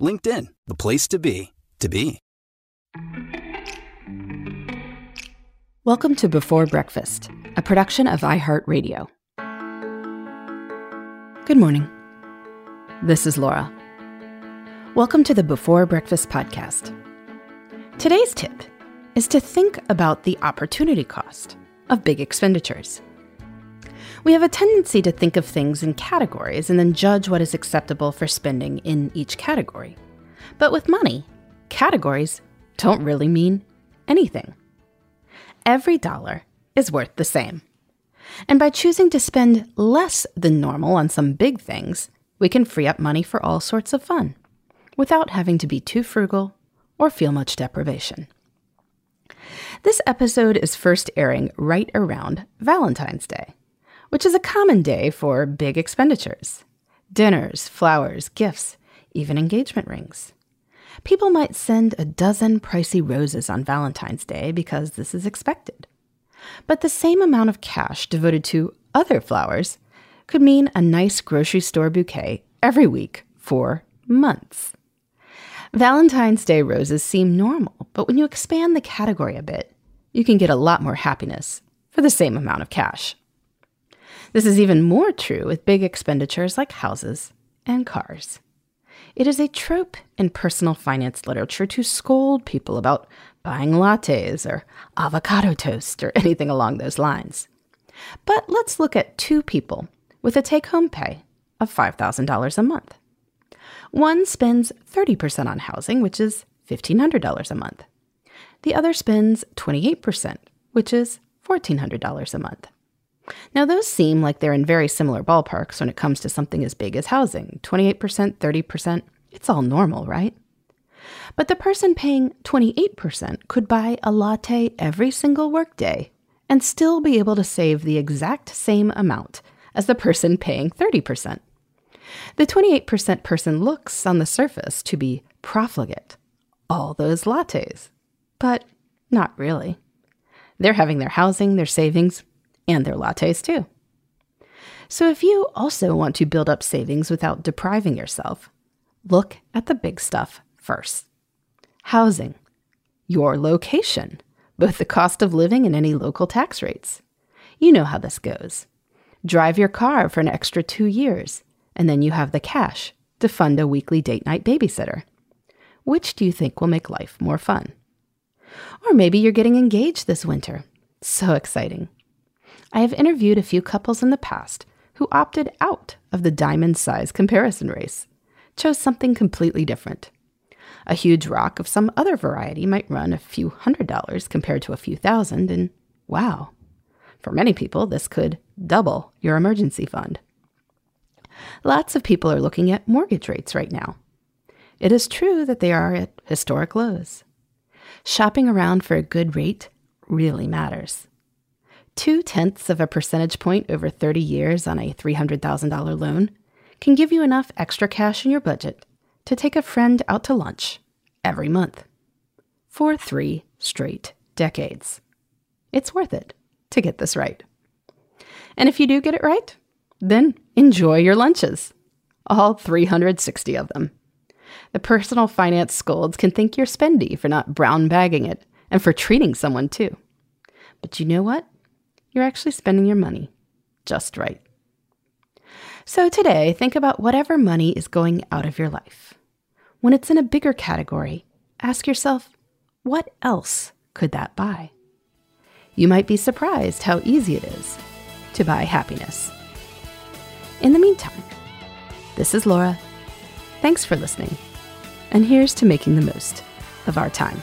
LinkedIn, the place to be, to be. Welcome to Before Breakfast, a production of iHeartRadio. Good morning. This is Laura. Welcome to the Before Breakfast podcast. Today's tip is to think about the opportunity cost of big expenditures. We have a tendency to think of things in categories and then judge what is acceptable for spending in each category. But with money, categories don't really mean anything every dollar is worth the same. And by choosing to spend less than normal on some big things, we can free up money for all sorts of fun without having to be too frugal or feel much deprivation. This episode is first airing right around Valentine's Day, which is a common day for big expenditures dinners, flowers, gifts, even engagement rings. People might send a dozen pricey roses on Valentine's Day because this is expected. But the same amount of cash devoted to other flowers could mean a nice grocery store bouquet every week for months. Valentine's Day roses seem normal, but when you expand the category a bit, you can get a lot more happiness for the same amount of cash. This is even more true with big expenditures like houses and cars. It is a trope in personal finance literature to scold people about buying lattes or avocado toast or anything along those lines. But let's look at two people with a take home pay of $5,000 a month. One spends 30% on housing, which is $1,500 a month. The other spends 28%, which is $1,400 a month. Now, those seem like they're in very similar ballparks when it comes to something as big as housing 28%, 30%. It's all normal, right? But the person paying 28% could buy a latte every single workday and still be able to save the exact same amount as the person paying 30%. The 28% person looks on the surface to be profligate. All those lattes. But not really. They're having their housing, their savings, and their lattes too. So if you also want to build up savings without depriving yourself, look at the big stuff first housing, your location, both the cost of living and any local tax rates. You know how this goes. Drive your car for an extra two years, and then you have the cash to fund a weekly date night babysitter. Which do you think will make life more fun? Or maybe you're getting engaged this winter. So exciting. I have interviewed a few couples in the past who opted out of the diamond size comparison race, chose something completely different. A huge rock of some other variety might run a few hundred dollars compared to a few thousand, and wow, for many people, this could double your emergency fund. Lots of people are looking at mortgage rates right now. It is true that they are at historic lows. Shopping around for a good rate really matters. Two tenths of a percentage point over 30 years on a $300,000 loan can give you enough extra cash in your budget to take a friend out to lunch every month for three straight decades. It's worth it to get this right. And if you do get it right, then enjoy your lunches, all 360 of them. The personal finance scolds can think you're spendy for not brown bagging it and for treating someone too. But you know what? You're actually spending your money just right. So today, think about whatever money is going out of your life. When it's in a bigger category, ask yourself what else could that buy? You might be surprised how easy it is to buy happiness. In the meantime, this is Laura. Thanks for listening, and here's to making the most of our time.